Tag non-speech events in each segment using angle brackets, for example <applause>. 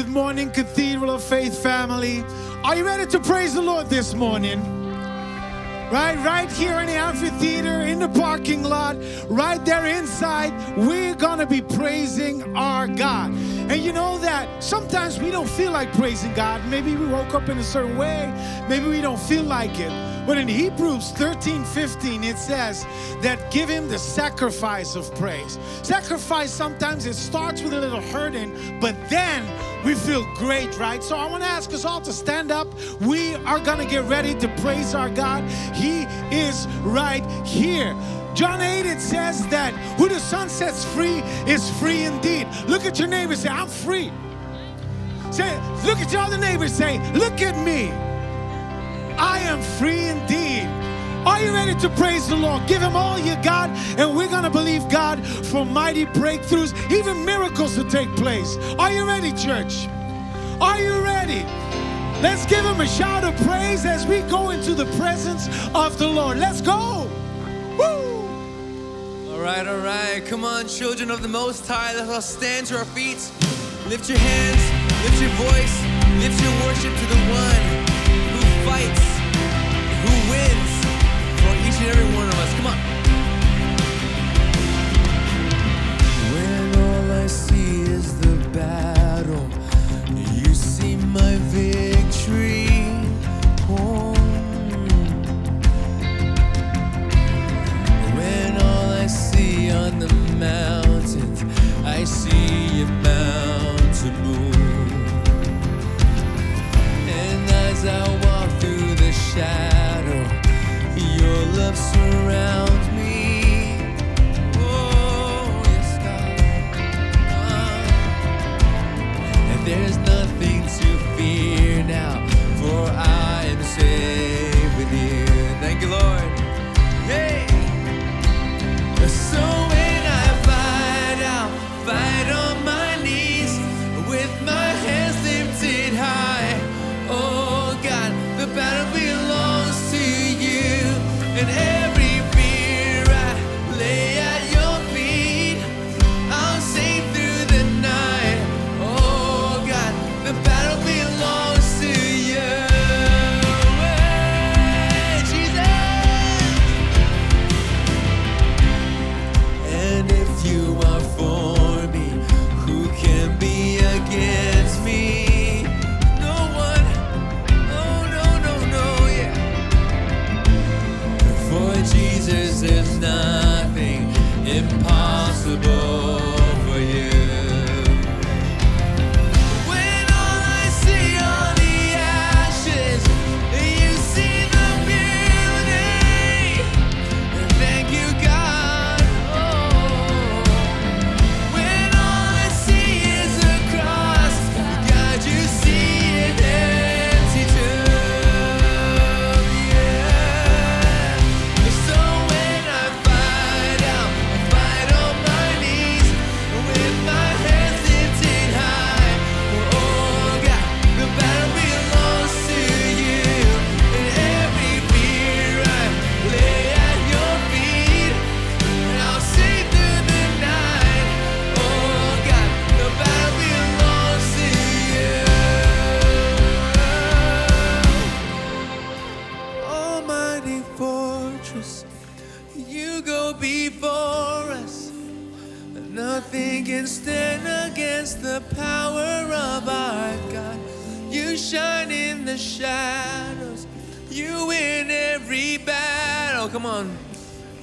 Good morning, Cathedral of Faith family. Are you ready to praise the Lord this morning? Right, right here in the amphitheater, in the parking lot, right there inside, we're gonna be praising our God. And you know that sometimes we don't feel like praising God. Maybe we woke up in a certain way, maybe we don't feel like it. But in Hebrews 13 15, it says that give him the sacrifice of praise. Sacrifice sometimes it starts with a little hurting, but then we feel great, right? So I want to ask us all to stand up. We are going to get ready to praise our God. He is right here. John 8, it says that who the Son sets free is free indeed. Look at your neighbor, say, I'm free. Say, look at your other neighbor, say, look at me. I am free indeed. Are you ready to praise the Lord? Give Him all you got, and we're going to believe God for mighty breakthroughs, even miracles to take place. Are you ready, church? Are you ready? Let's give Him a shout of praise as we go into the presence of the Lord. Let's go. Woo! All right, all right. Come on, children of the Most High. Let us stand to our feet. Lift your hands, lift your voice, lift your worship to the one who fights, wins for each and every one of us. Come on. When all I see is the battle, you see my victory. Oh. When all I see on the mountains, I see a mountain move. And as I walk through the shadow, your love surrounds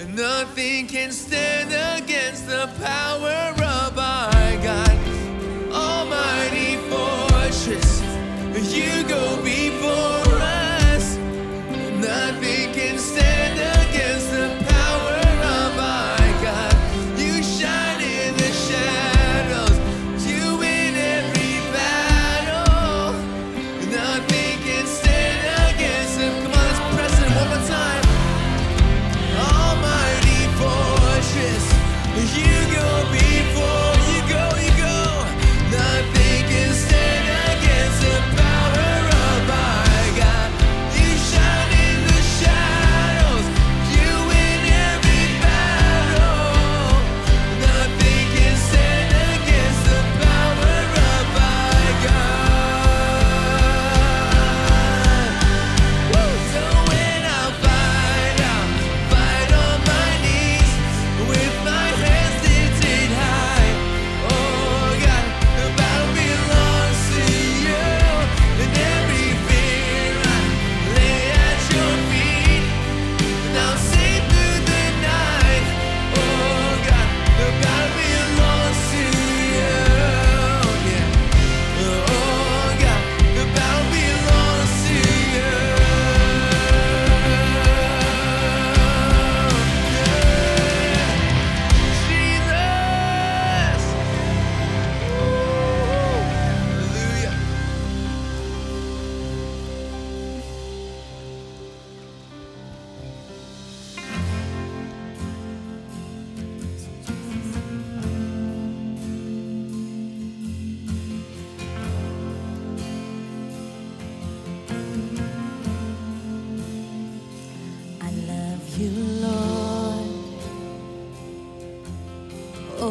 nothing can stand against the power of our God. Almighty fortress, you go before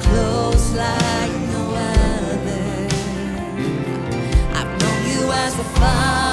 close like no other. I've known you as a.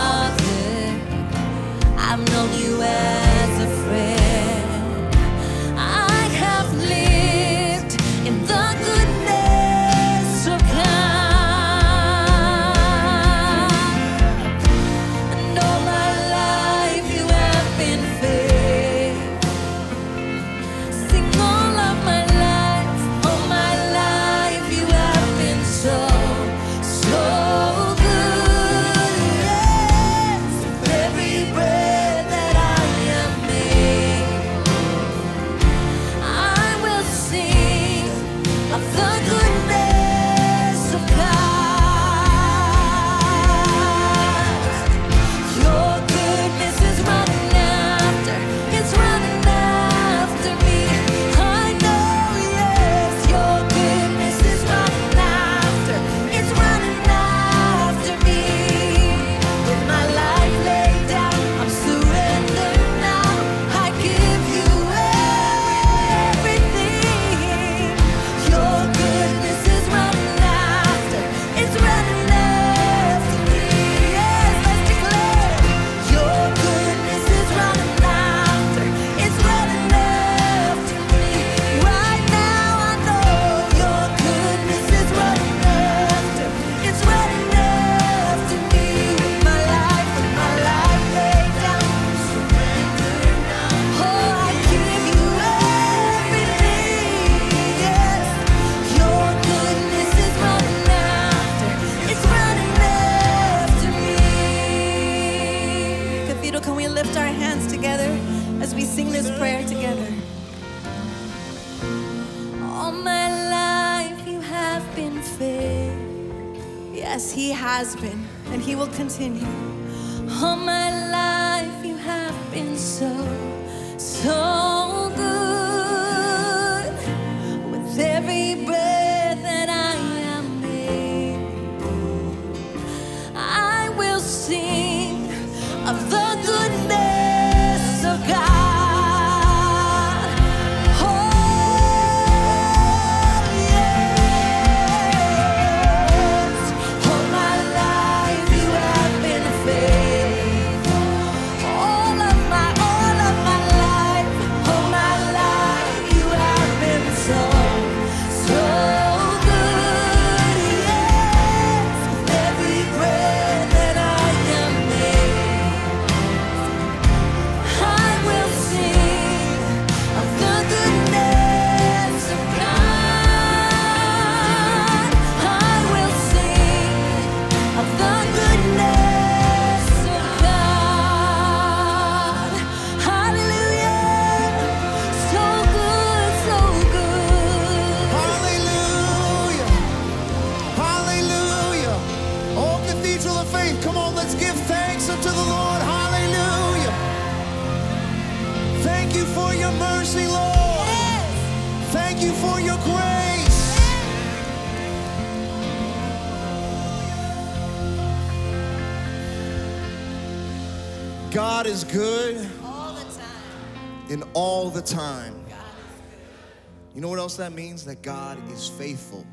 else that means? That God is faithful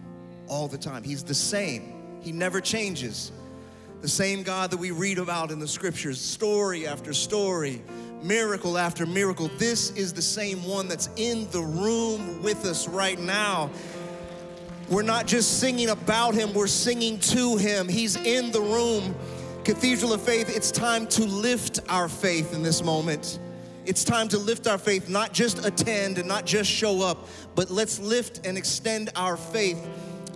all the time. He's the same, He never changes. The same God that we read about in the scriptures, story after story, miracle after miracle. This is the same one that's in the room with us right now. We're not just singing about him, we're singing to him. He's in the room. Cathedral of Faith, it's time to lift our faith in this moment. It's time to lift our faith, not just attend and not just show up, but let's lift and extend our faith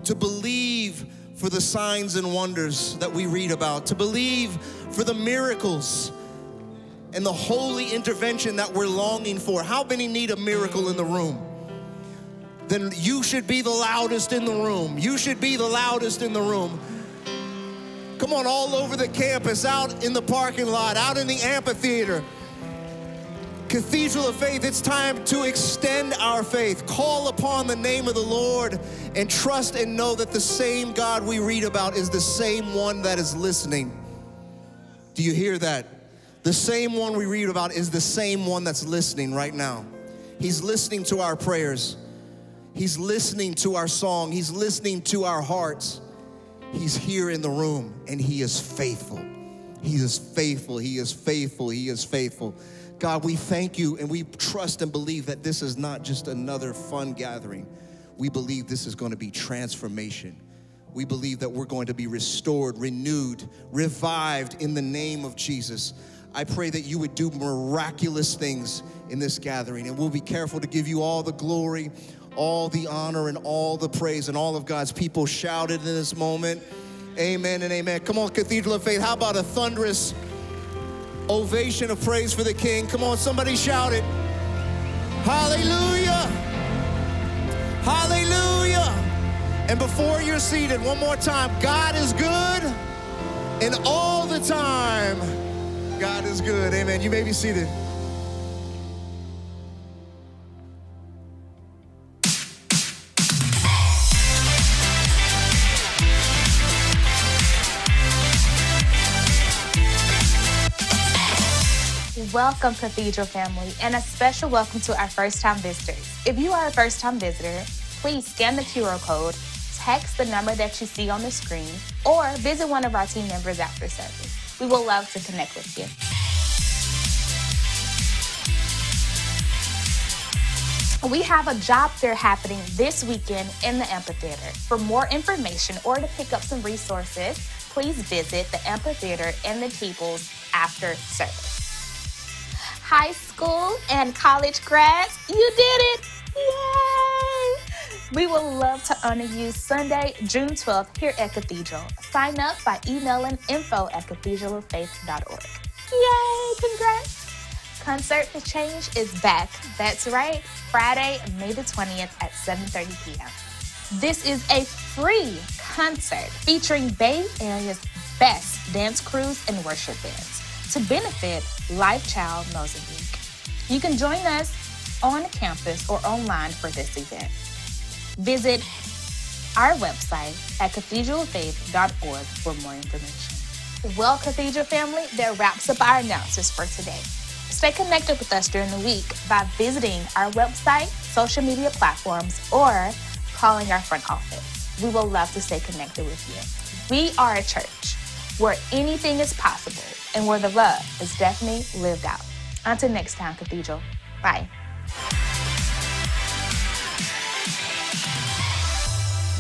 to believe for the signs and wonders that we read about, to believe for the miracles and the holy intervention that we're longing for. How many need a miracle in the room? Then you should be the loudest in the room. You should be the loudest in the room. Come on, all over the campus, out in the parking lot, out in the amphitheater. Cathedral of Faith, it's time to extend our faith. Call upon the name of the Lord and trust and know that the same God we read about is the same one that is listening. Do you hear that? The same one we read about is the same one that's listening right now. He's listening to our prayers, He's listening to our song, He's listening to our hearts. He's here in the room and He is faithful. He is faithful. He is faithful. He is faithful. God, we thank you and we trust and believe that this is not just another fun gathering. We believe this is going to be transformation. We believe that we're going to be restored, renewed, revived in the name of Jesus. I pray that you would do miraculous things in this gathering, and we'll be careful to give you all the glory, all the honor, and all the praise. And all of God's people shouted in this moment, Amen and amen. Come on, Cathedral of Faith. How about a thunderous ovation of praise for the King? Come on, somebody shout it. Hallelujah! Hallelujah! And before you're seated, one more time God is good, and all the time, God is good. Amen. You may be seated. Welcome, Cathedral family, and a special welcome to our first time visitors. If you are a first time visitor, please scan the QR code, text the number that you see on the screen, or visit one of our team members after service. We will love to connect with you. We have a job fair happening this weekend in the amphitheater. For more information or to pick up some resources, please visit the amphitheater and the tables after service high school and college grads, you did it! Yay! We would love to honor you Sunday, June 12th here at Cathedral. Sign up by emailing info at cathedraloffaith.org. Yay! Congrats! Concert for Change is back. That's right, Friday, May the 20th at 7:30 p.m. This is a free concert featuring Bay Area's best dance crews and worship bands to benefit Life Child Mozambique. You can join us on campus or online for this event. Visit our website at cathedralfaith.org for more information. Well, Cathedral family, that wraps up our announcements for today. Stay connected with us during the week by visiting our website, social media platforms, or calling our front office. We will love to stay connected with you. We are a church where anything is possible and where the love is definitely lived out. Until next time, Cathedral. Bye.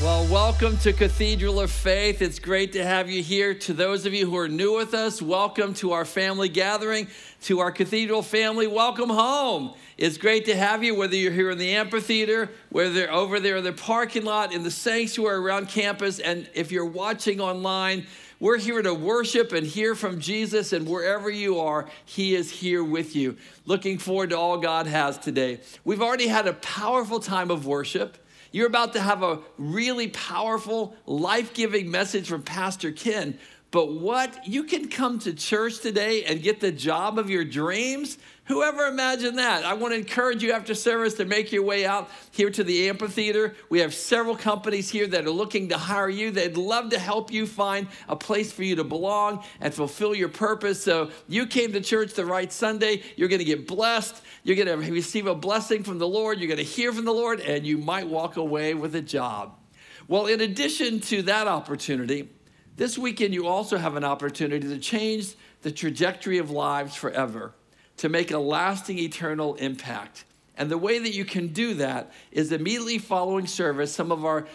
Well, welcome to Cathedral of Faith. It's great to have you here. To those of you who are new with us, welcome to our family gathering. To our Cathedral family, welcome home. It's great to have you, whether you're here in the amphitheater, whether over there in the parking lot, in the sanctuary around campus, and if you're watching online, we're here to worship and hear from Jesus, and wherever you are, He is here with you. Looking forward to all God has today. We've already had a powerful time of worship. You're about to have a really powerful, life giving message from Pastor Ken. But what? You can come to church today and get the job of your dreams? Whoever imagined that? I want to encourage you after service to make your way out here to the amphitheater. We have several companies here that are looking to hire you. They'd love to help you find a place for you to belong and fulfill your purpose. So you came to church the right Sunday. You're going to get blessed. You're going to receive a blessing from the Lord. You're going to hear from the Lord, and you might walk away with a job. Well, in addition to that opportunity, This weekend, you also have an opportunity to change the trajectory of lives forever, to make a lasting, eternal impact. And the way that you can do that is immediately following service, some of our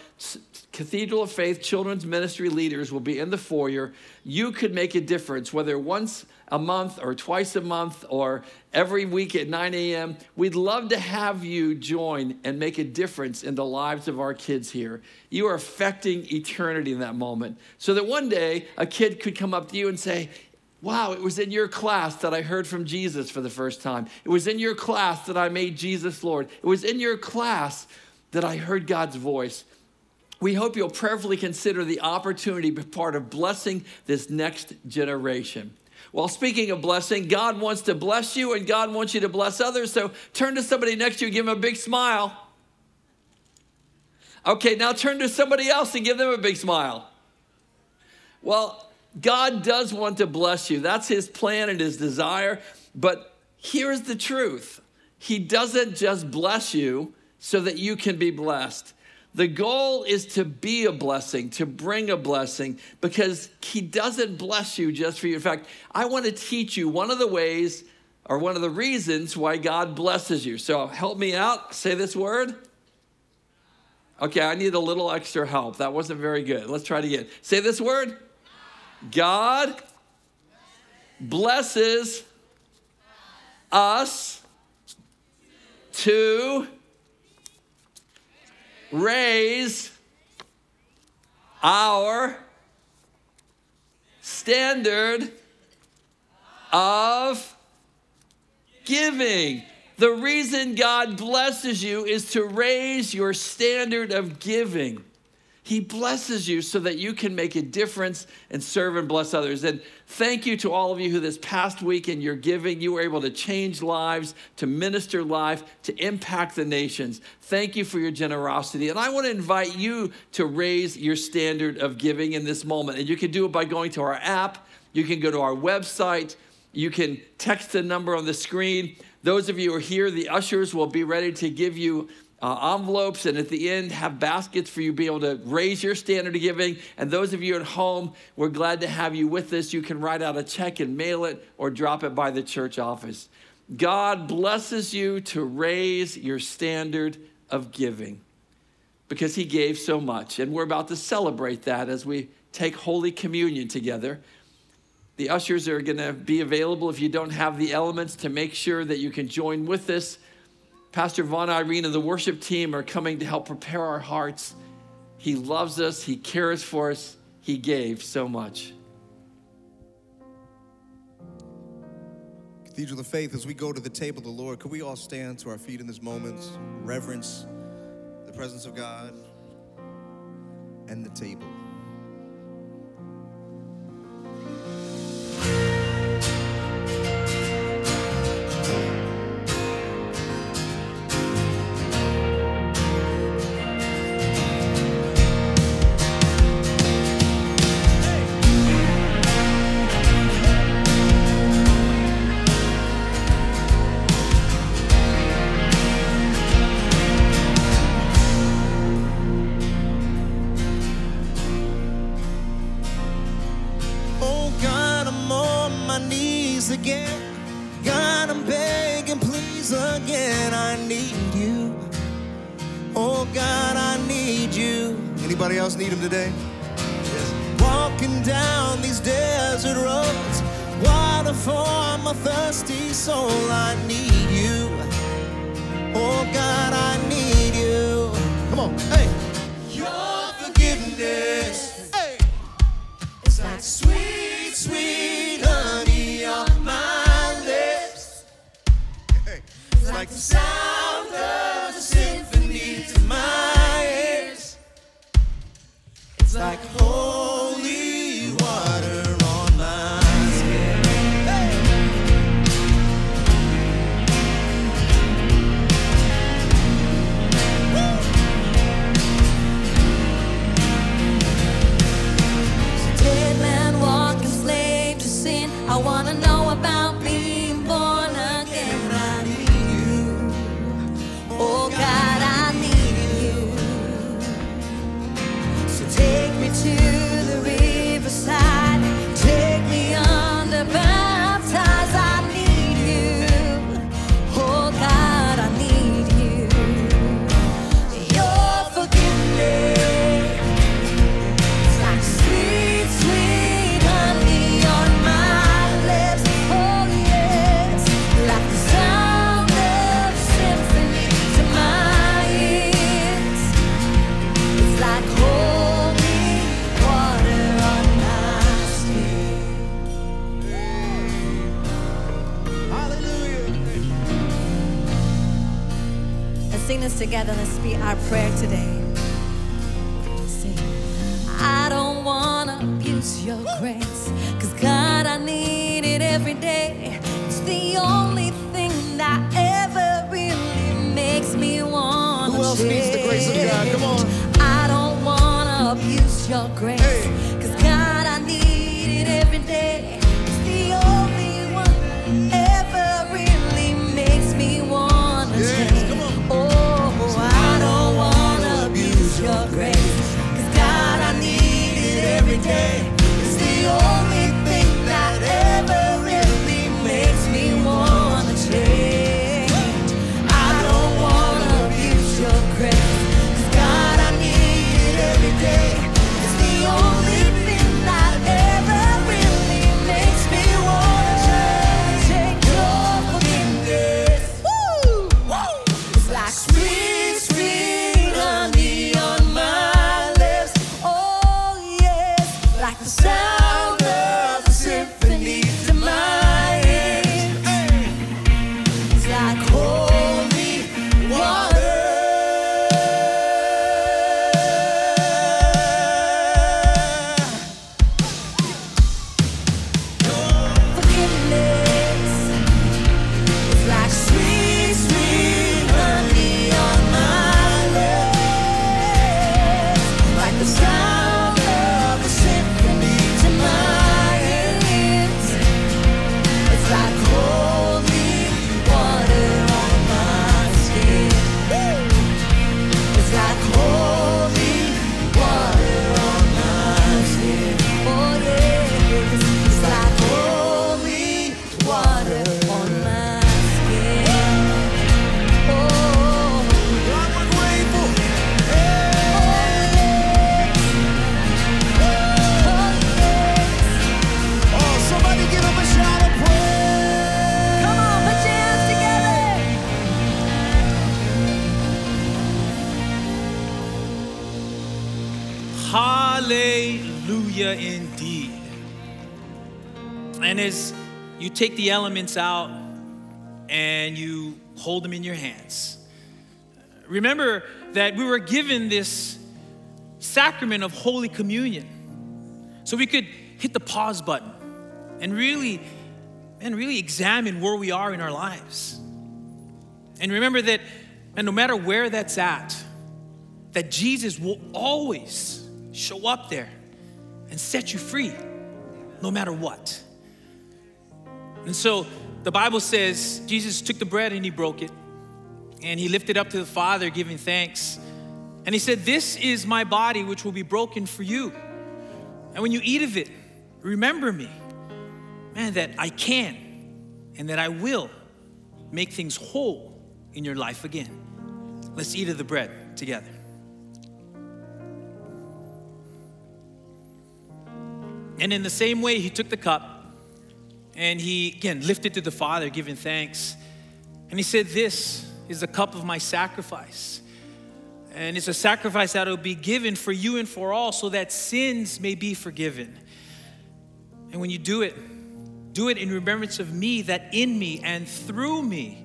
Cathedral of Faith children's ministry leaders will be in the foyer. You could make a difference, whether once a month or twice a month or every week at 9 a.m. We'd love to have you join and make a difference in the lives of our kids here. You are affecting eternity in that moment. So that one day a kid could come up to you and say, Wow, it was in your class that I heard from Jesus for the first time. It was in your class that I made Jesus Lord. It was in your class that I heard God's voice. We hope you'll prayerfully consider the opportunity to be part of blessing this next generation. Well, speaking of blessing, God wants to bless you and God wants you to bless others. So turn to somebody next to you, and give them a big smile. Okay, now turn to somebody else and give them a big smile. Well, God does want to bless you. That's his plan and his desire. But here's the truth He doesn't just bless you so that you can be blessed. The goal is to be a blessing, to bring a blessing, because He doesn't bless you just for you. In fact, I want to teach you one of the ways or one of the reasons why God blesses you. So help me out. Say this word. Okay, I need a little extra help. That wasn't very good. Let's try it again. Say this word. God blesses us to raise our standard of giving. The reason God blesses you is to raise your standard of giving. He blesses you so that you can make a difference and serve and bless others. And thank you to all of you who this past week in your giving, you were able to change lives, to minister life, to impact the nations. Thank you for your generosity. And I want to invite you to raise your standard of giving in this moment. And you can do it by going to our app, you can go to our website, you can text the number on the screen. Those of you who are here, the ushers will be ready to give you uh, envelopes and at the end have baskets for you to be able to raise your standard of giving. And those of you at home, we're glad to have you with us. You can write out a check and mail it or drop it by the church office. God blesses you to raise your standard of giving because he gave so much. And we're about to celebrate that as we take Holy Communion together. The ushers are going to be available if you don't have the elements to make sure that you can join with us. Pastor Von Irene and the worship team are coming to help prepare our hearts. He loves us, He cares for us, He gave so much. Cathedral of Faith, as we go to the table of the Lord, could we all stand to our feet in this moment, reverence the presence of God and the table? Like holy take the elements out and you hold them in your hands, remember that we were given this sacrament of Holy Communion. So we could hit the pause button and really and really examine where we are in our lives. And remember that and no matter where that's at, that Jesus will always show up there and set you free no matter what. And so the Bible says Jesus took the bread and he broke it and he lifted up to the Father, giving thanks. And he said, This is my body, which will be broken for you. And when you eat of it, remember me, man, that I can and that I will make things whole in your life again. Let's eat of the bread together. And in the same way, he took the cup and he, again, lifted to the Father, giving thanks. And he said, This is the cup of my sacrifice. And it's a sacrifice that will be given for you and for all so that sins may be forgiven. And when you do it, do it in remembrance of me, that in me and through me,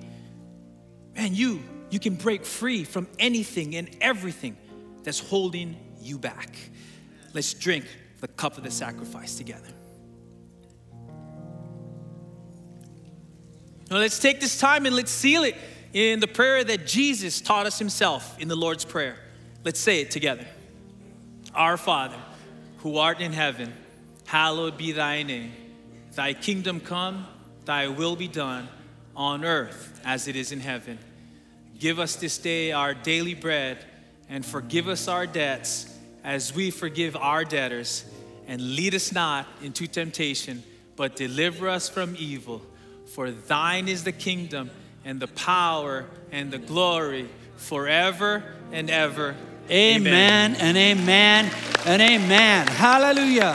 man, you, you can break free from anything and everything that's holding you back. Let's drink the cup of the sacrifice together. Now let's take this time and let's seal it in the prayer that Jesus taught us himself in the Lord's Prayer. Let's say it together. Our Father, who art in heaven, hallowed be thy name. Thy kingdom come, thy will be done on earth as it is in heaven. Give us this day our daily bread and forgive us our debts as we forgive our debtors. And lead us not into temptation, but deliver us from evil. For thine is the kingdom and the power and the glory forever and ever. Amen and amen and amen. Hallelujah.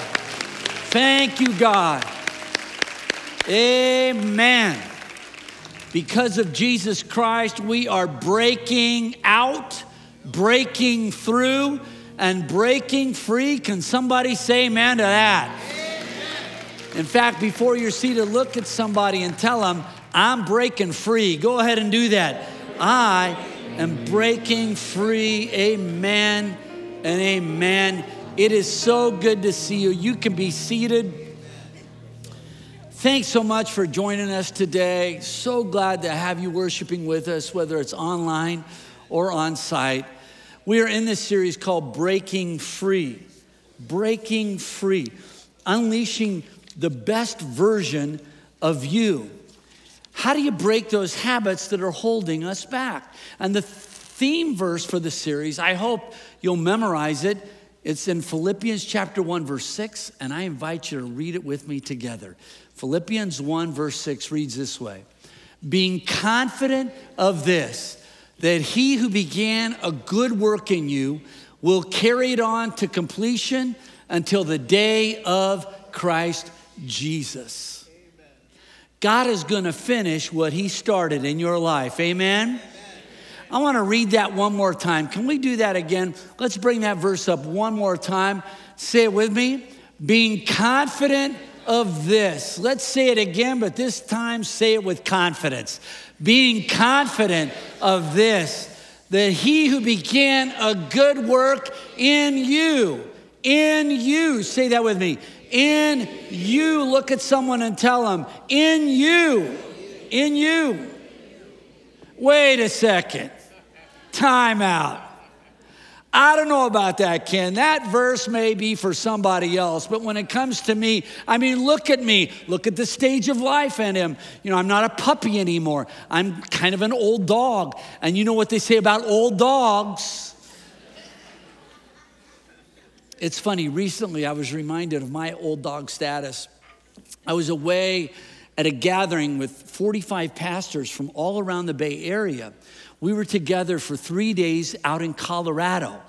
Thank you, God. Amen. Because of Jesus Christ, we are breaking out, breaking through, and breaking free. Can somebody say amen to that? In fact, before you're seated, look at somebody and tell them, I'm breaking free. Go ahead and do that. I am breaking free. Amen and amen. It is so good to see you. You can be seated. Thanks so much for joining us today. So glad to have you worshiping with us, whether it's online or on site. We are in this series called Breaking Free. Breaking Free, unleashing the best version of you. How do you break those habits that are holding us back? And the theme verse for the series, I hope you'll memorize it. It's in Philippians chapter 1, verse 6, and I invite you to read it with me together. Philippians 1, verse 6 reads this way Being confident of this, that he who began a good work in you will carry it on to completion until the day of Christ Jesus. God is going to finish what he started in your life. Amen. I want to read that one more time. Can we do that again? Let's bring that verse up one more time. Say it with me. Being confident of this. Let's say it again, but this time say it with confidence. Being confident of this, that he who began a good work in you, in you, say that with me, in you. Look at someone and tell them, in you, in you. Wait a second. Time out. I don't know about that, Ken. That verse may be for somebody else, but when it comes to me, I mean, look at me. Look at the stage of life and him. You know, I'm not a puppy anymore. I'm kind of an old dog. And you know what they say about old dogs? It's funny, recently I was reminded of my old dog status. I was away at a gathering with 45 pastors from all around the Bay Area. We were together for three days out in Colorado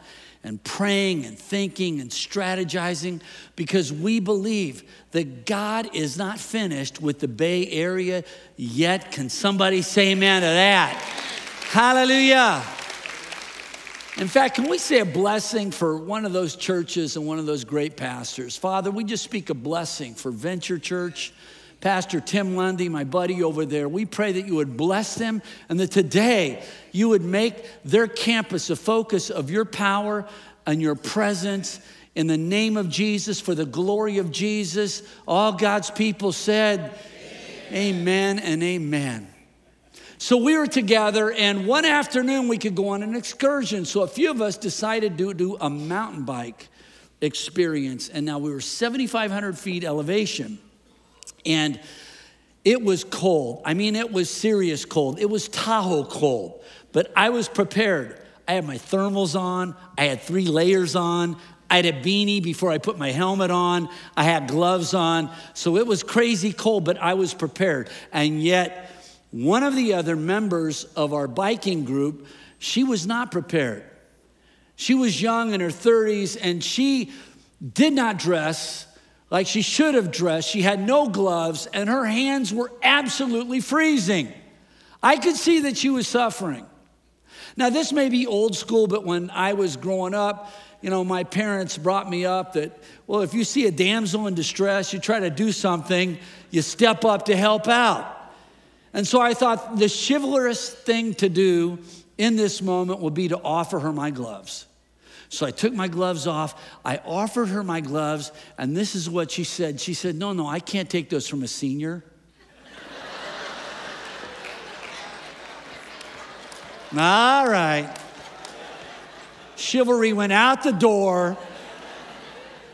and praying and thinking and strategizing because we believe that God is not finished with the Bay Area yet. Can somebody say amen to that? Hallelujah. In fact, can we say a blessing for one of those churches and one of those great pastors? Father, we just speak a blessing for Venture Church. Pastor Tim Lundy, my buddy over there, we pray that you would bless them and that today you would make their campus a focus of your power and your presence in the name of Jesus, for the glory of Jesus. All God's people said, Amen, amen and amen. So we were together, and one afternoon we could go on an excursion. So a few of us decided to do a mountain bike experience. And now we were 7,500 feet elevation. And it was cold. I mean, it was serious cold. It was Tahoe cold. But I was prepared. I had my thermals on, I had three layers on. I had a beanie before I put my helmet on. I had gloves on. So it was crazy cold, but I was prepared. And yet, one of the other members of our biking group, she was not prepared. She was young in her 30s and she did not dress like she should have dressed. She had no gloves and her hands were absolutely freezing. I could see that she was suffering. Now, this may be old school, but when I was growing up, you know, my parents brought me up that, well, if you see a damsel in distress, you try to do something, you step up to help out. And so I thought the chivalrous thing to do in this moment would be to offer her my gloves. So I took my gloves off. I offered her my gloves, and this is what she said. She said, No, no, I can't take those from a senior. <laughs> All right. Chivalry went out the door.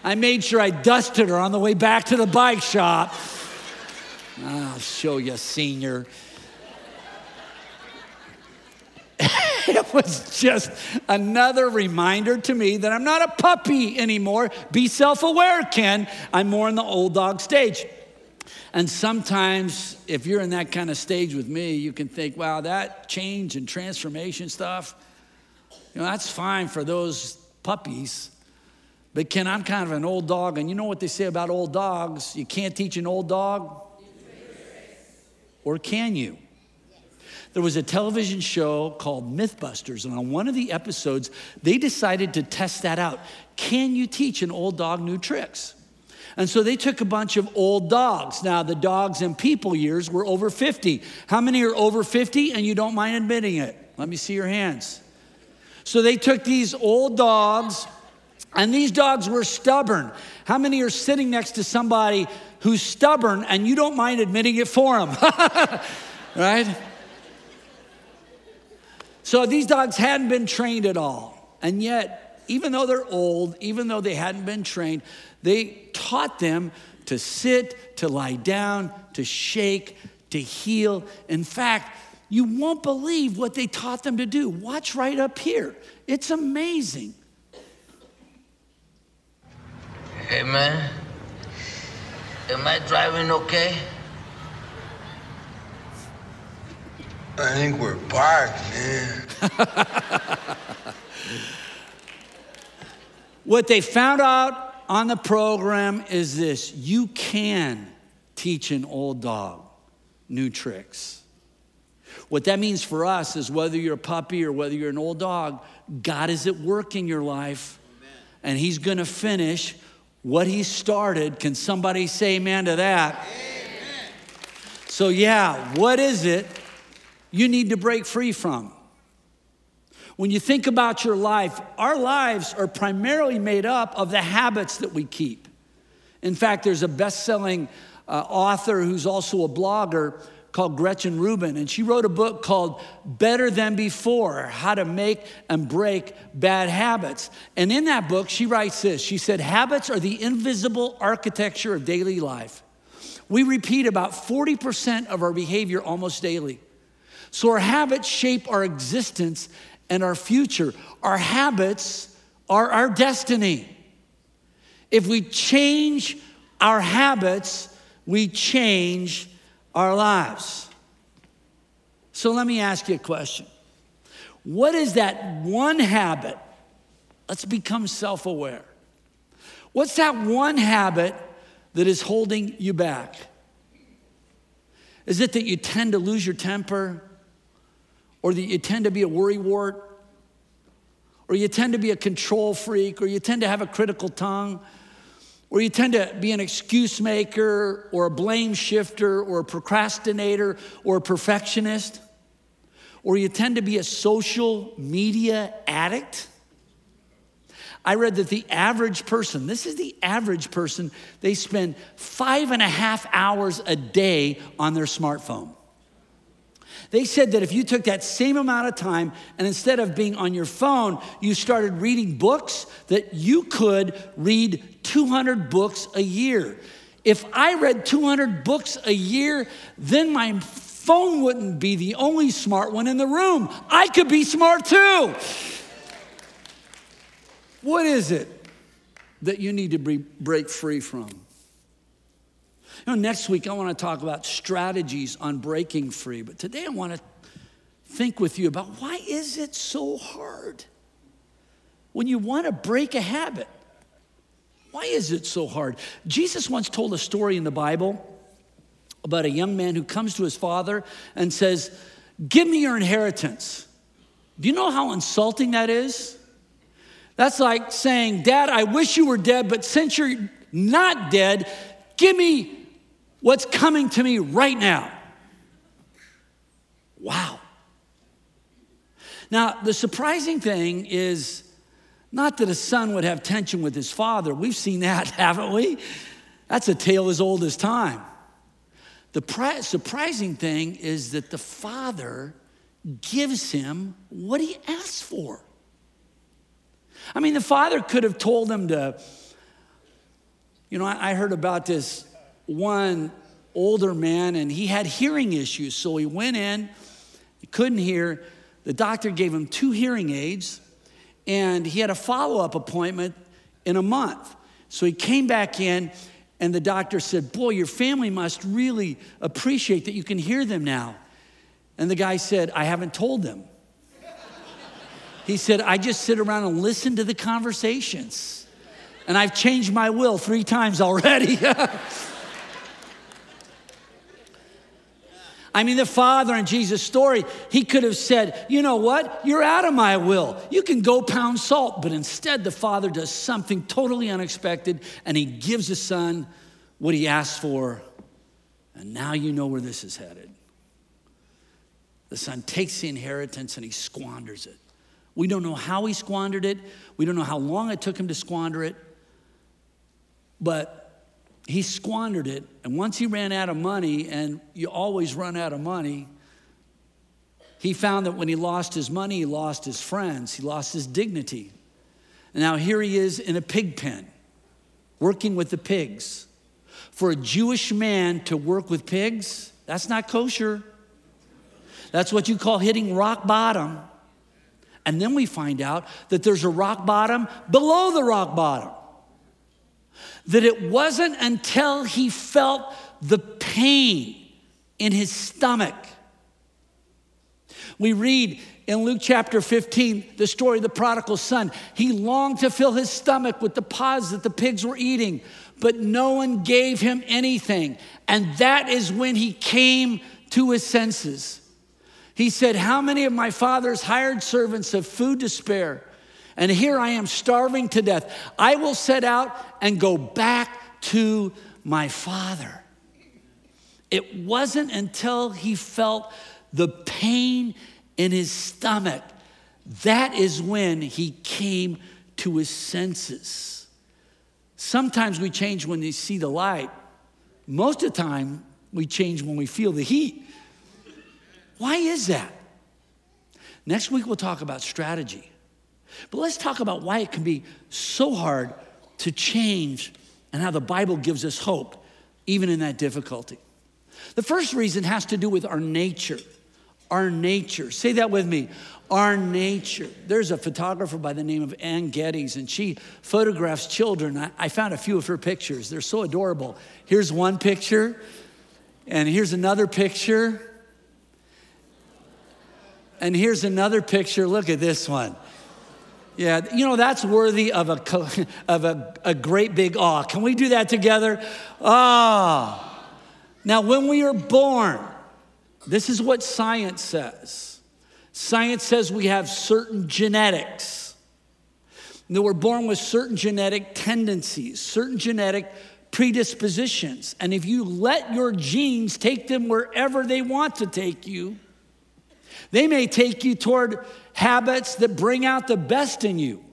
I made sure I dusted her on the way back to the bike shop. I'll show you, senior. <laughs> it was just another reminder to me that I'm not a puppy anymore. Be self aware, Ken. I'm more in the old dog stage. And sometimes, if you're in that kind of stage with me, you can think, wow, that change and transformation stuff, you know, that's fine for those puppies. But Ken, I'm kind of an old dog, and you know what they say about old dogs? You can't teach an old dog. Or can you? There was a television show called Mythbusters, and on one of the episodes, they decided to test that out. Can you teach an old dog new tricks? And so they took a bunch of old dogs. Now, the dogs in people years were over 50. How many are over 50 and you don't mind admitting it? Let me see your hands. So they took these old dogs, and these dogs were stubborn. How many are sitting next to somebody who's stubborn and you don't mind admitting it for them? <laughs> right? So these dogs hadn't been trained at all. And yet, even though they're old, even though they hadn't been trained, they taught them to sit, to lie down, to shake, to heel. In fact, you won't believe what they taught them to do. Watch right up here. It's amazing. Hey man, am I driving okay? I think we're parked, man. What they found out on the program is this you can teach an old dog new tricks. What that means for us is whether you're a puppy or whether you're an old dog, God is at work in your life and He's gonna finish what He started. Can somebody say amen to that? So, yeah, what is it you need to break free from? When you think about your life, our lives are primarily made up of the habits that we keep. In fact, there's a best selling uh, author who's also a blogger called Gretchen Rubin, and she wrote a book called Better Than Before How to Make and Break Bad Habits. And in that book, she writes this She said, Habits are the invisible architecture of daily life. We repeat about 40% of our behavior almost daily. So our habits shape our existence and our future. Our habits are our destiny. If we change our habits, we change our lives. So let me ask you a question. What is that one habit? Let's become self aware. What's that one habit that is holding you back? Is it that you tend to lose your temper? Or that you tend to be a worrywart? Or you tend to be a control freak? Or you tend to have a critical tongue? Or you tend to be an excuse maker? Or a blame shifter? Or a procrastinator? Or a perfectionist? Or you tend to be a social media addict? I read that the average person, this is the average person, they spend five and a half hours a day on their smartphone. They said that if you took that same amount of time and instead of being on your phone, you started reading books, that you could read 200 books a year. If I read 200 books a year, then my phone wouldn't be the only smart one in the room. I could be smart too. What is it that you need to be, break free from? You know, next week I want to talk about strategies on breaking free, but today I want to think with you about why is it so hard when you want to break a habit? Why is it so hard? Jesus once told a story in the Bible about a young man who comes to his father and says, Give me your inheritance. Do you know how insulting that is? That's like saying, Dad, I wish you were dead, but since you're not dead, give me what's coming to me right now. Wow. Now, the surprising thing is not that a son would have tension with his father. We've seen that, <laughs> haven't we? That's a tale as old as time. The pri- surprising thing is that the father gives him what he asks for. I mean, the father could have told him to, you know, I, I heard about this one older man and he had hearing issues. So he went in, he couldn't hear. The doctor gave him two hearing aids and he had a follow up appointment in a month. So he came back in and the doctor said, Boy, your family must really appreciate that you can hear them now. And the guy said, I haven't told them. He said, I just sit around and listen to the conversations. And I've changed my will three times already. <laughs> I mean, the father in Jesus' story, he could have said, You know what? You're out of my will. You can go pound salt. But instead, the father does something totally unexpected and he gives the son what he asked for. And now you know where this is headed. The son takes the inheritance and he squanders it. We don't know how he squandered it, we don't know how long it took him to squander it, but he squandered it. And once he ran out of money, and you always run out of money, he found that when he lost his money, he lost his friends, he lost his dignity. And now here he is in a pig pen, working with the pigs. For a Jewish man to work with pigs, that's not kosher. That's what you call hitting rock bottom. And then we find out that there's a rock bottom below the rock bottom. That it wasn't until he felt the pain in his stomach. We read in Luke chapter 15 the story of the prodigal son. He longed to fill his stomach with the pods that the pigs were eating, but no one gave him anything. And that is when he came to his senses. He said, How many of my father's hired servants have food to spare? And here I am starving to death. I will set out and go back to my father. It wasn't until he felt the pain in his stomach that is when he came to his senses. Sometimes we change when we see the light. Most of the time, we change when we feel the heat. Why is that? Next week, we'll talk about strategy. But let's talk about why it can be so hard to change and how the Bible gives us hope, even in that difficulty. The first reason has to do with our nature. Our nature. Say that with me. Our nature. There's a photographer by the name of Anne Geddes, and she photographs children. I, I found a few of her pictures. They're so adorable. Here's one picture, and here's another picture. And here's another picture. Look at this one. Yeah, you know, that's worthy of a, <laughs> of a, a great big awe. Can we do that together? Ah. Now, when we are born, this is what science says. Science says we have certain genetics. That we're born with certain genetic tendencies, certain genetic predispositions. And if you let your genes take them wherever they want to take you, they may take you toward habits that bring out the best in you,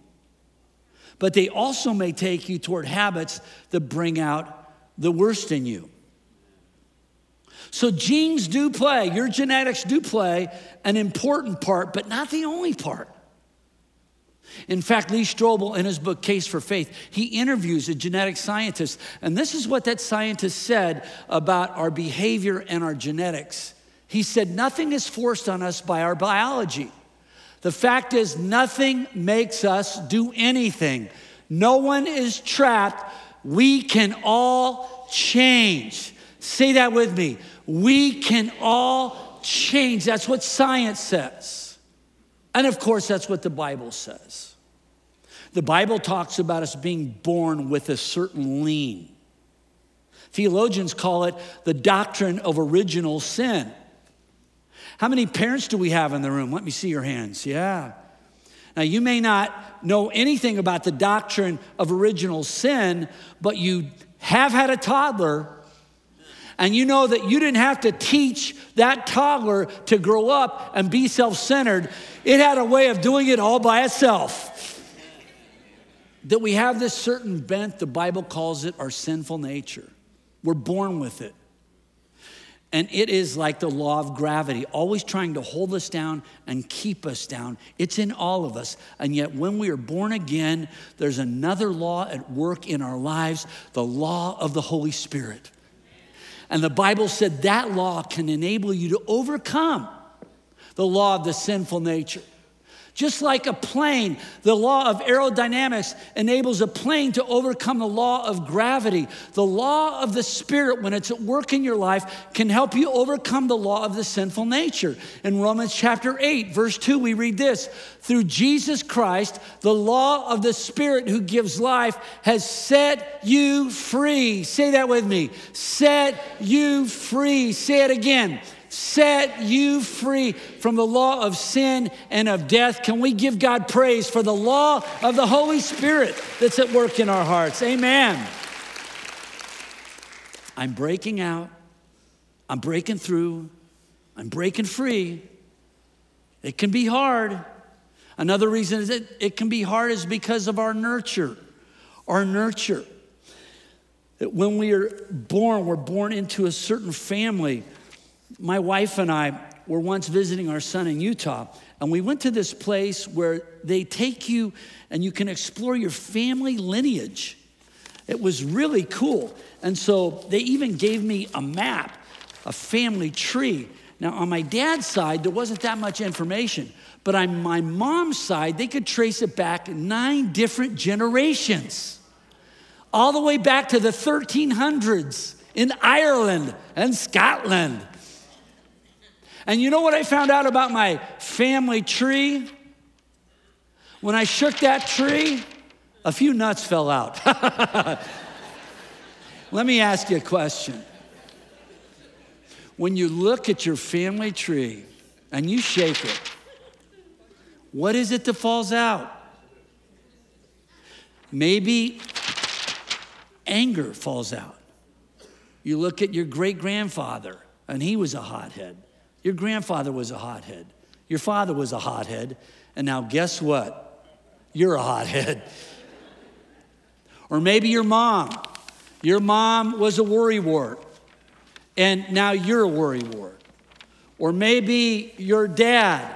but they also may take you toward habits that bring out the worst in you. So, genes do play, your genetics do play an important part, but not the only part. In fact, Lee Strobel, in his book Case for Faith, he interviews a genetic scientist, and this is what that scientist said about our behavior and our genetics. He said, Nothing is forced on us by our biology. The fact is, nothing makes us do anything. No one is trapped. We can all change. Say that with me. We can all change. That's what science says. And of course, that's what the Bible says. The Bible talks about us being born with a certain lean. Theologians call it the doctrine of original sin. How many parents do we have in the room? Let me see your hands. Yeah. Now, you may not know anything about the doctrine of original sin, but you have had a toddler, and you know that you didn't have to teach that toddler to grow up and be self centered. It had a way of doing it all by itself. That we have this certain bent, the Bible calls it our sinful nature. We're born with it. And it is like the law of gravity, always trying to hold us down and keep us down. It's in all of us. And yet, when we are born again, there's another law at work in our lives the law of the Holy Spirit. And the Bible said that law can enable you to overcome the law of the sinful nature. Just like a plane, the law of aerodynamics enables a plane to overcome the law of gravity. The law of the Spirit, when it's at work in your life, can help you overcome the law of the sinful nature. In Romans chapter 8, verse 2, we read this Through Jesus Christ, the law of the Spirit who gives life has set you free. Say that with me set you free. Say it again set you free from the law of sin and of death. Can we give God praise for the law of the Holy Spirit that's at work in our hearts? Amen. I'm breaking out, I'm breaking through, I'm breaking free. It can be hard. Another reason is that it can be hard is because of our nurture. Our nurture. That when we are born, we're born into a certain family. My wife and I were once visiting our son in Utah, and we went to this place where they take you and you can explore your family lineage. It was really cool. And so they even gave me a map, a family tree. Now, on my dad's side, there wasn't that much information, but on my mom's side, they could trace it back nine different generations, all the way back to the 1300s in Ireland and Scotland. And you know what I found out about my family tree? When I shook that tree, a few nuts fell out. <laughs> Let me ask you a question. When you look at your family tree and you shake it, what is it that falls out? Maybe anger falls out. You look at your great grandfather, and he was a hothead. Your grandfather was a hothead. Your father was a hothead. And now, guess what? You're a hothead. <laughs> Or maybe your mom. Your mom was a worrywart, and now you're a worrywart. Or maybe your dad.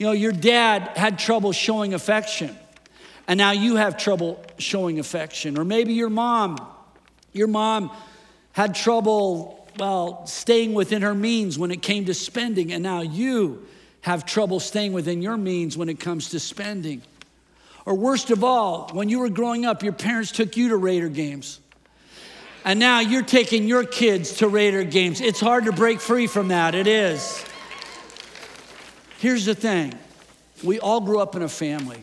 You know, your dad had trouble showing affection, and now you have trouble showing affection. Or maybe your mom. Your mom had trouble, well, staying within her means when it came to spending, and now you have trouble staying within your means when it comes to spending. Or worst of all, when you were growing up, your parents took you to Raider games. And now you're taking your kids to Raider games. It's hard to break free from that. It is. Here's the thing we all grew up in a family.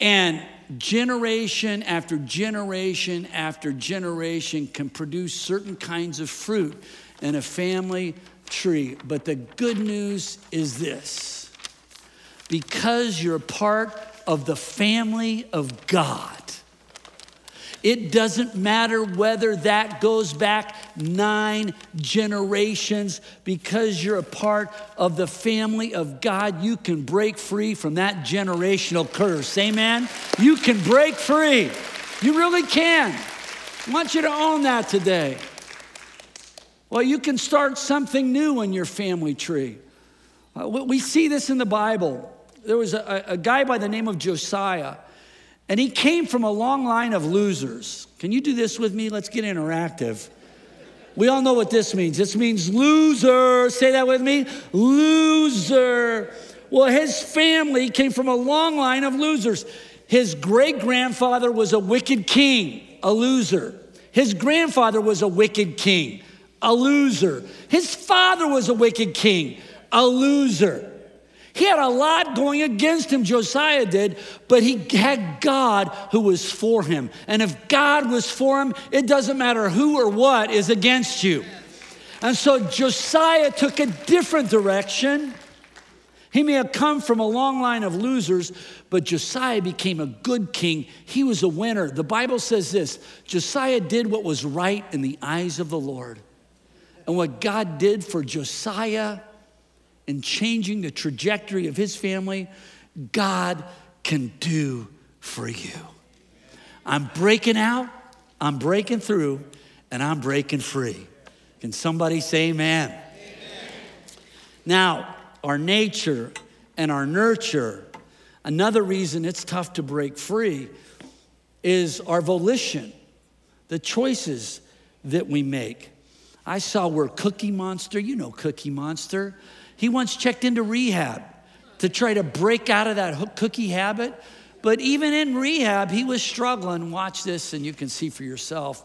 And generation after generation after generation can produce certain kinds of fruit in a family tree. But the good news is this because you're part of the family of God. It doesn't matter whether that goes back nine generations, because you're a part of the family of God, you can break free from that generational curse. Amen? You can break free. You really can. I want you to own that today. Well, you can start something new in your family tree. Uh, we see this in the Bible. There was a, a guy by the name of Josiah. And he came from a long line of losers. Can you do this with me? Let's get interactive. We all know what this means. This means loser. Say that with me. Loser. Well, his family came from a long line of losers. His great grandfather was a wicked king, a loser. His grandfather was a wicked king, a loser. His father was a wicked king, a loser. He had a lot going against him, Josiah did, but he had God who was for him. And if God was for him, it doesn't matter who or what is against you. And so Josiah took a different direction. He may have come from a long line of losers, but Josiah became a good king. He was a winner. The Bible says this Josiah did what was right in the eyes of the Lord. And what God did for Josiah, and changing the trajectory of his family, God can do for you. I'm breaking out, I'm breaking through, and I'm breaking free. Can somebody say amen? amen? Now, our nature and our nurture, another reason it's tough to break free is our volition, the choices that we make. I saw where Cookie Monster, you know Cookie Monster, he once checked into rehab to try to break out of that cookie habit. But even in rehab, he was struggling. Watch this, and you can see for yourself.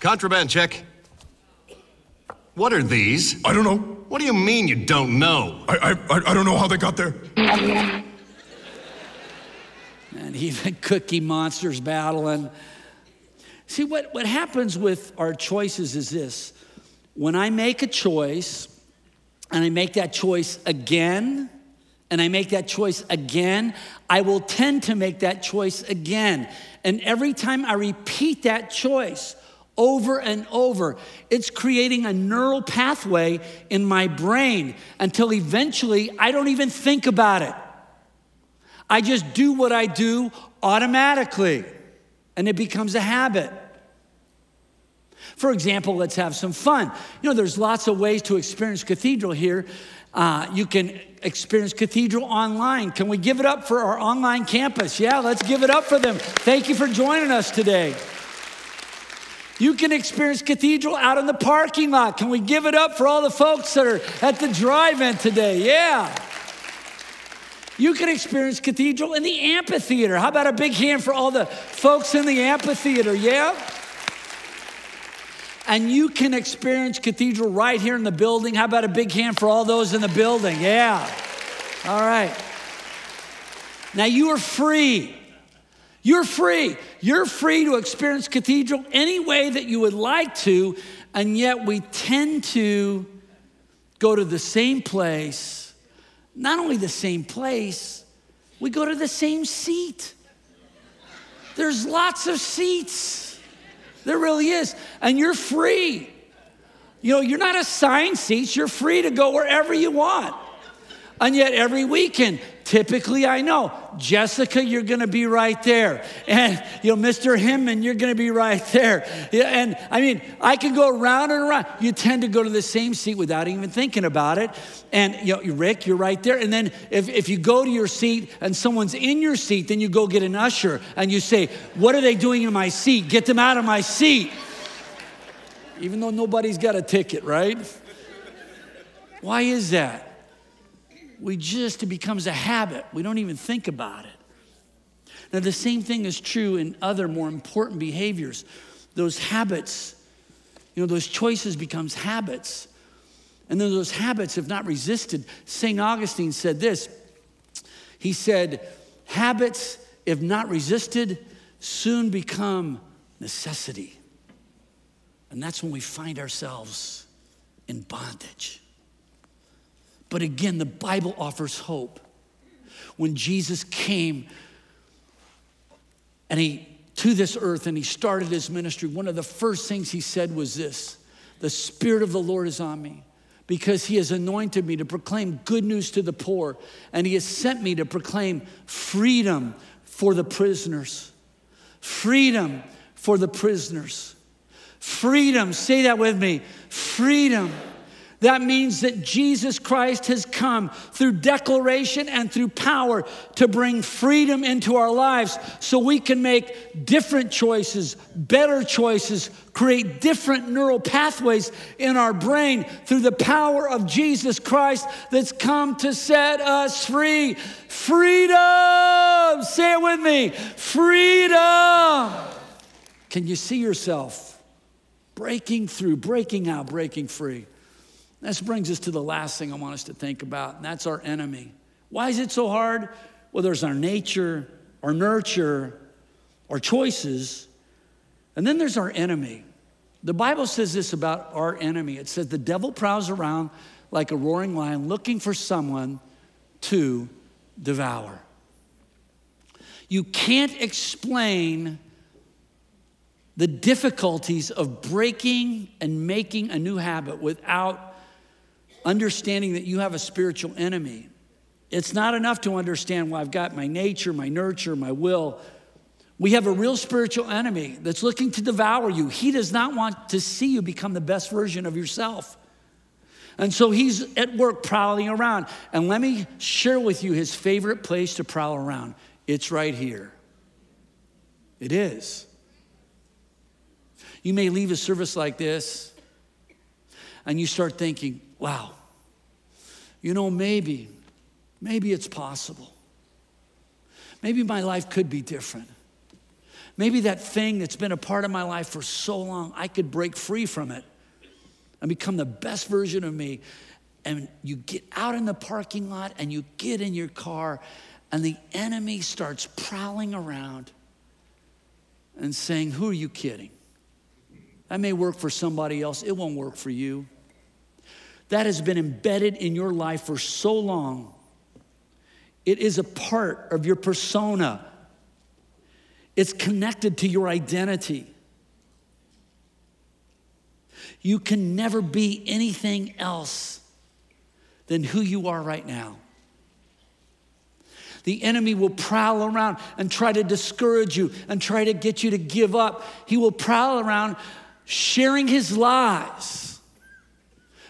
Contraband check. What are these? I don't know. What do you mean you don't know? I, I, I don't know how they got there. And <laughs> even Cookie Monster's battling. See, what, what happens with our choices is this when I make a choice and I make that choice again, and I make that choice again, I will tend to make that choice again. And every time I repeat that choice over and over, it's creating a neural pathway in my brain until eventually I don't even think about it. I just do what I do automatically, and it becomes a habit. For example, let's have some fun. You know, there's lots of ways to experience Cathedral here. Uh, you can experience Cathedral online. Can we give it up for our online campus? Yeah, let's give it up for them. Thank you for joining us today. You can experience Cathedral out in the parking lot. Can we give it up for all the folks that are at the drive in today? Yeah. You can experience Cathedral in the amphitheater. How about a big hand for all the folks in the amphitheater? Yeah. And you can experience Cathedral right here in the building. How about a big hand for all those in the building? Yeah. All right. Now you are free. You're free. You're free to experience Cathedral any way that you would like to, and yet we tend to go to the same place. Not only the same place, we go to the same seat. There's lots of seats. There really is. And you're free. You know, you're not assigned seats, you're free to go wherever you want. And yet, every weekend, typically I know, Jessica, you're gonna be right there. And, you know, Mr. Hinman, you're gonna be right there. And I mean, I can go around and around. You tend to go to the same seat without even thinking about it. And, you know, Rick, you're right there. And then if, if you go to your seat and someone's in your seat, then you go get an usher and you say, What are they doing in my seat? Get them out of my seat. Even though nobody's got a ticket, right? Why is that? We just, it becomes a habit. We don't even think about it. Now, the same thing is true in other more important behaviors. Those habits, you know, those choices becomes habits. And then those habits, if not resisted, St. Augustine said this. He said, habits, if not resisted, soon become necessity. And that's when we find ourselves in bondage. But again, the Bible offers hope. When Jesus came and he to this earth and he started his ministry, one of the first things he said was this The Spirit of the Lord is on me because he has anointed me to proclaim good news to the poor, and he has sent me to proclaim freedom for the prisoners. Freedom for the prisoners. Freedom, say that with me freedom that means that Jesus Christ has come through declaration and through power to bring freedom into our lives so we can make different choices, better choices, create different neural pathways in our brain through the power of Jesus Christ that's come to set us free. Freedom! Say it with me freedom! Can you see yourself breaking through, breaking out, breaking free? This brings us to the last thing I want us to think about, and that's our enemy. Why is it so hard? Well, there's our nature, our nurture, our choices, and then there's our enemy. The Bible says this about our enemy it says, The devil prowls around like a roaring lion looking for someone to devour. You can't explain the difficulties of breaking and making a new habit without understanding that you have a spiritual enemy. It's not enough to understand, well, I've got my nature, my nurture, my will. We have a real spiritual enemy that's looking to devour you. He does not want to see you become the best version of yourself. And so he's at work prowling around. And let me share with you his favorite place to prowl around. It's right here. It is. You may leave a service like this and you start thinking, wow, you know, maybe, maybe it's possible. Maybe my life could be different. Maybe that thing that's been a part of my life for so long, I could break free from it and become the best version of me. And you get out in the parking lot and you get in your car, and the enemy starts prowling around and saying, Who are you kidding? That may work for somebody else, it won't work for you. That has been embedded in your life for so long. It is a part of your persona. It's connected to your identity. You can never be anything else than who you are right now. The enemy will prowl around and try to discourage you and try to get you to give up. He will prowl around sharing his lies.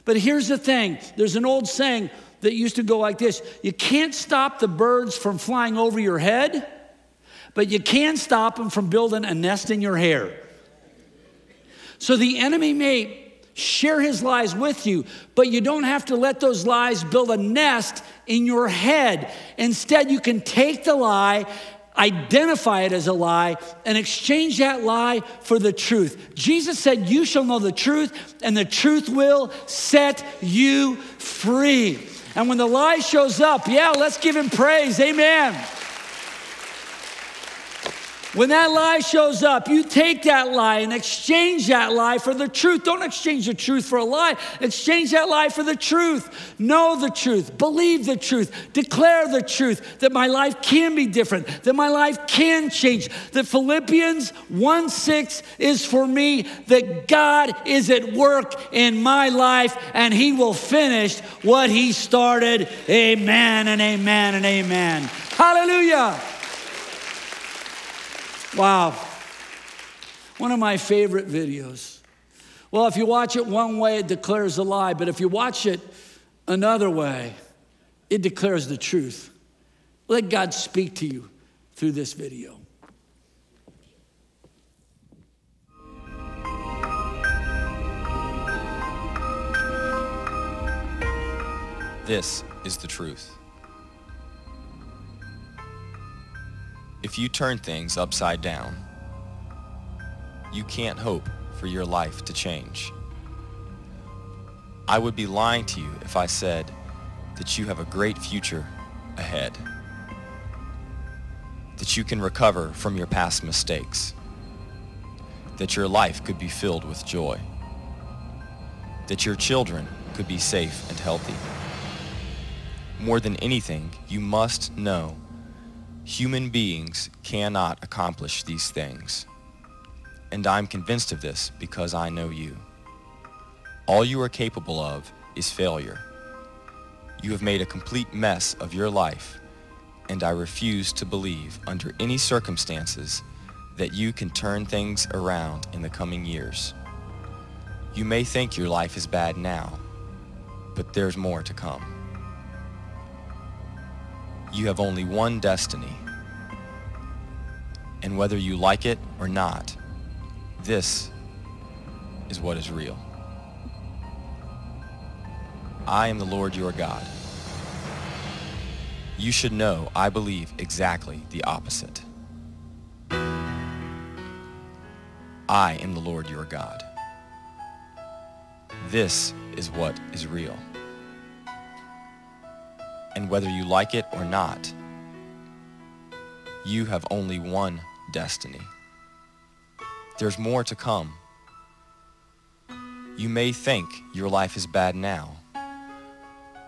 But here's the thing there's an old saying that used to go like this You can't stop the birds from flying over your head, but you can stop them from building a nest in your hair. So the enemy may share his lies with you, but you don't have to let those lies build a nest in your head. Instead, you can take the lie, identify it as a lie, and exchange that lie for the truth. Jesus said, You shall know the truth, and the truth will set you free. And when the lie shows up, yeah, let's give him praise. Amen. When that lie shows up, you take that lie and exchange that lie for the truth. Don't exchange the truth for a lie. Exchange that lie for the truth. Know the truth. Believe the truth. Declare the truth that my life can be different, that my life can change. That Philippians 1 6 is for me, that God is at work in my life and He will finish what He started. Amen and amen and amen. Hallelujah. Wow. One of my favorite videos. Well, if you watch it one way, it declares a lie, but if you watch it another way, it declares the truth. Let God speak to you through this video. This is the truth. If you turn things upside down, you can't hope for your life to change. I would be lying to you if I said that you have a great future ahead, that you can recover from your past mistakes, that your life could be filled with joy, that your children could be safe and healthy. More than anything, you must know human beings cannot accomplish these things. And I'm convinced of this because I know you. All you are capable of is failure. You have made a complete mess of your life, and I refuse to believe under any circumstances that you can turn things around in the coming years. You may think your life is bad now, but there's more to come. You have only one destiny. And whether you like it or not, this is what is real. I am the Lord your God. You should know I believe exactly the opposite. I am the Lord your God. This is what is real. And whether you like it or not, you have only one destiny. There's more to come. You may think your life is bad now,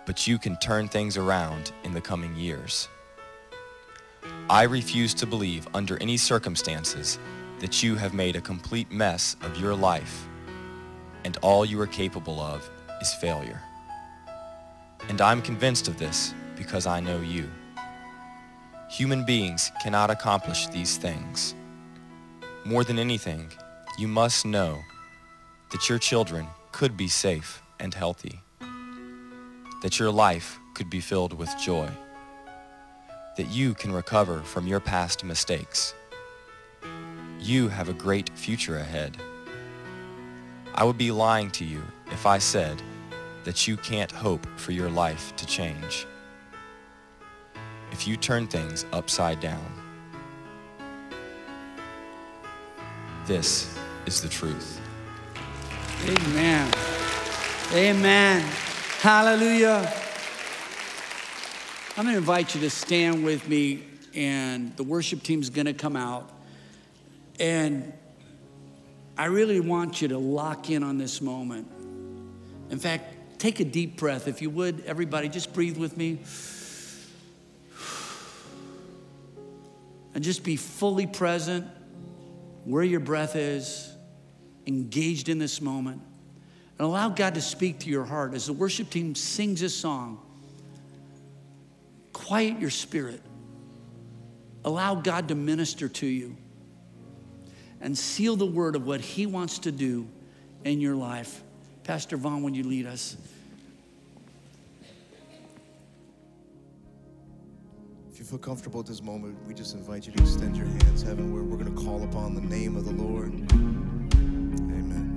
but you can turn things around in the coming years. I refuse to believe under any circumstances that you have made a complete mess of your life and all you are capable of is failure. And I'm convinced of this because I know you. Human beings cannot accomplish these things. More than anything, you must know that your children could be safe and healthy, that your life could be filled with joy, that you can recover from your past mistakes. You have a great future ahead. I would be lying to you if I said that you can't hope for your life to change. If you turn things upside down, this is the truth. Amen. Amen. Hallelujah. I'm going to invite you to stand with me, and the worship team's going to come out. And I really want you to lock in on this moment. In fact, take a deep breath. If you would, everybody, just breathe with me. And just be fully present where your breath is, engaged in this moment. And allow God to speak to your heart as the worship team sings this song. Quiet your spirit. Allow God to minister to you and seal the word of what He wants to do in your life. Pastor Vaughn, would you lead us? You feel comfortable at this moment, we just invite you to extend your hands heaven where we're going to call upon the name of the Lord. Amen.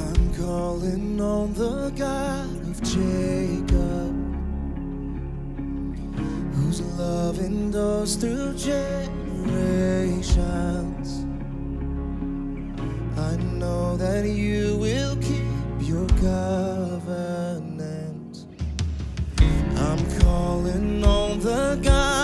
I'm calling on the God of Jacob, whose love endures through generations. I know that you will keep your covenant. I'm calling on the God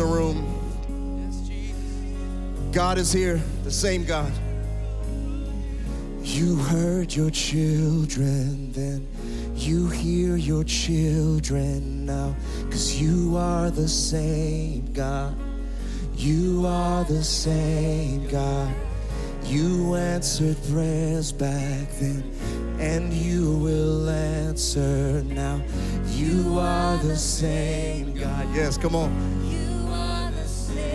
the room? God is here, the same God. You heard your children then. You hear your children now. Cause you are the same God. You are the same God. You answered prayers back then, and you will answer now. You are the same God. Yes, come on.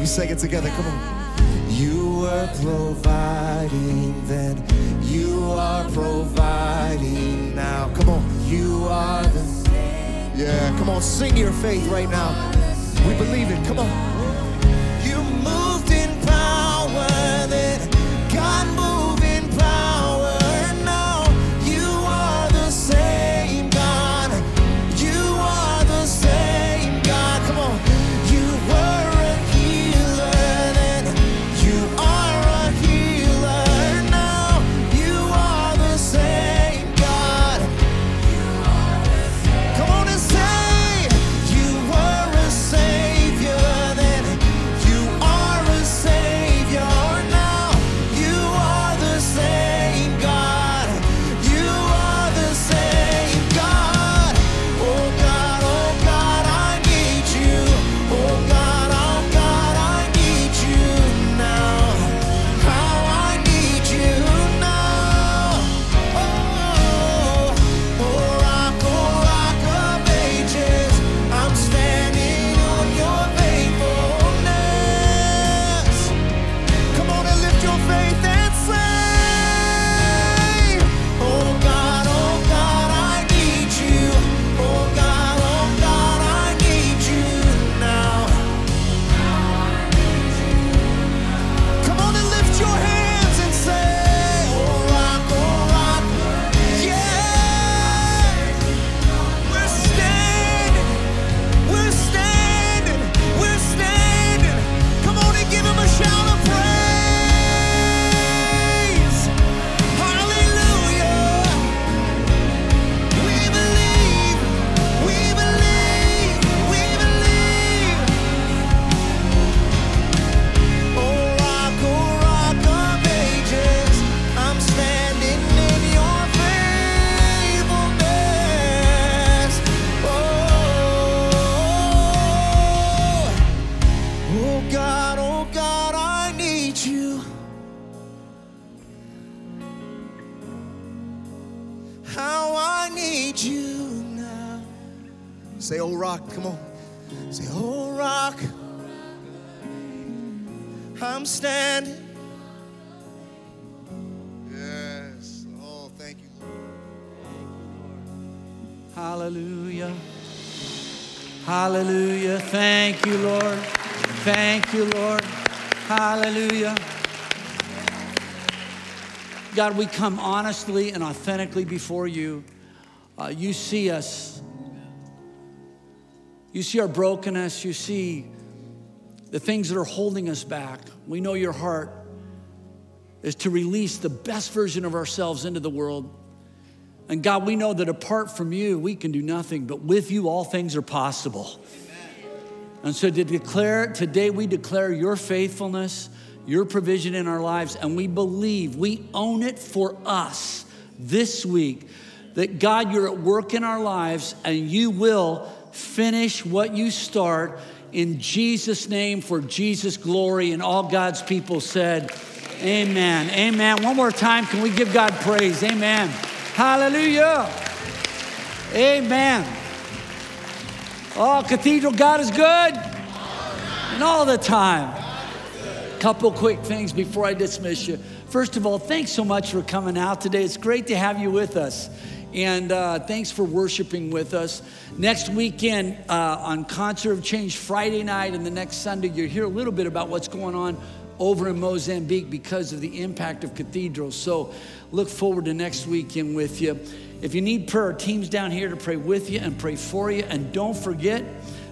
We sing it together. Come on. You were providing then. You are providing now. Come on. You are the Yeah, come on. Sing your faith right now. We believe it. Come on. God, we come honestly and authentically before you. Uh, you see us. You see our brokenness. You see the things that are holding us back. We know your heart is to release the best version of ourselves into the world. And God, we know that apart from you, we can do nothing, but with you, all things are possible. And so to declare, today we declare your faithfulness, your provision in our lives, and we believe, we own it for us this week that God, you're at work in our lives and you will finish what you start in Jesus' name for Jesus' glory. And all God's people said, Amen. Amen. One more time, can we give God praise? Amen. Hallelujah. Amen. Oh, Cathedral, God is good. And all the time. Couple quick things before I dismiss you. First of all, thanks so much for coming out today. It's great to have you with us. And uh, thanks for worshiping with us. Next weekend uh, on Concert of Change Friday night and the next Sunday, you'll hear a little bit about what's going on over in Mozambique because of the impact of cathedrals. So look forward to next weekend with you. If you need prayer, team's down here to pray with you and pray for you. And don't forget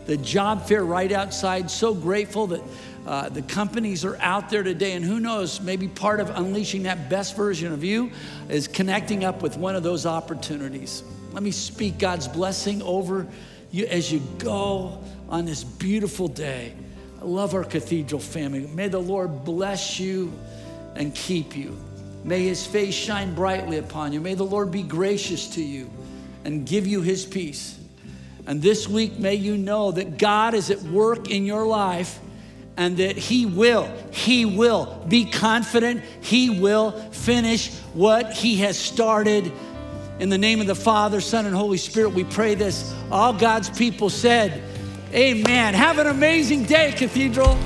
the job fair right outside. So grateful that uh, the companies are out there today. And who knows, maybe part of unleashing that best version of you is connecting up with one of those opportunities. Let me speak God's blessing over you as you go on this beautiful day. I love our cathedral family. May the Lord bless you and keep you. May his face shine brightly upon you. May the Lord be gracious to you and give you his peace. And this week, may you know that God is at work in your life and that he will, he will be confident, he will finish what he has started. In the name of the Father, Son, and Holy Spirit, we pray this. All God's people said, Amen. Have an amazing day, Cathedral.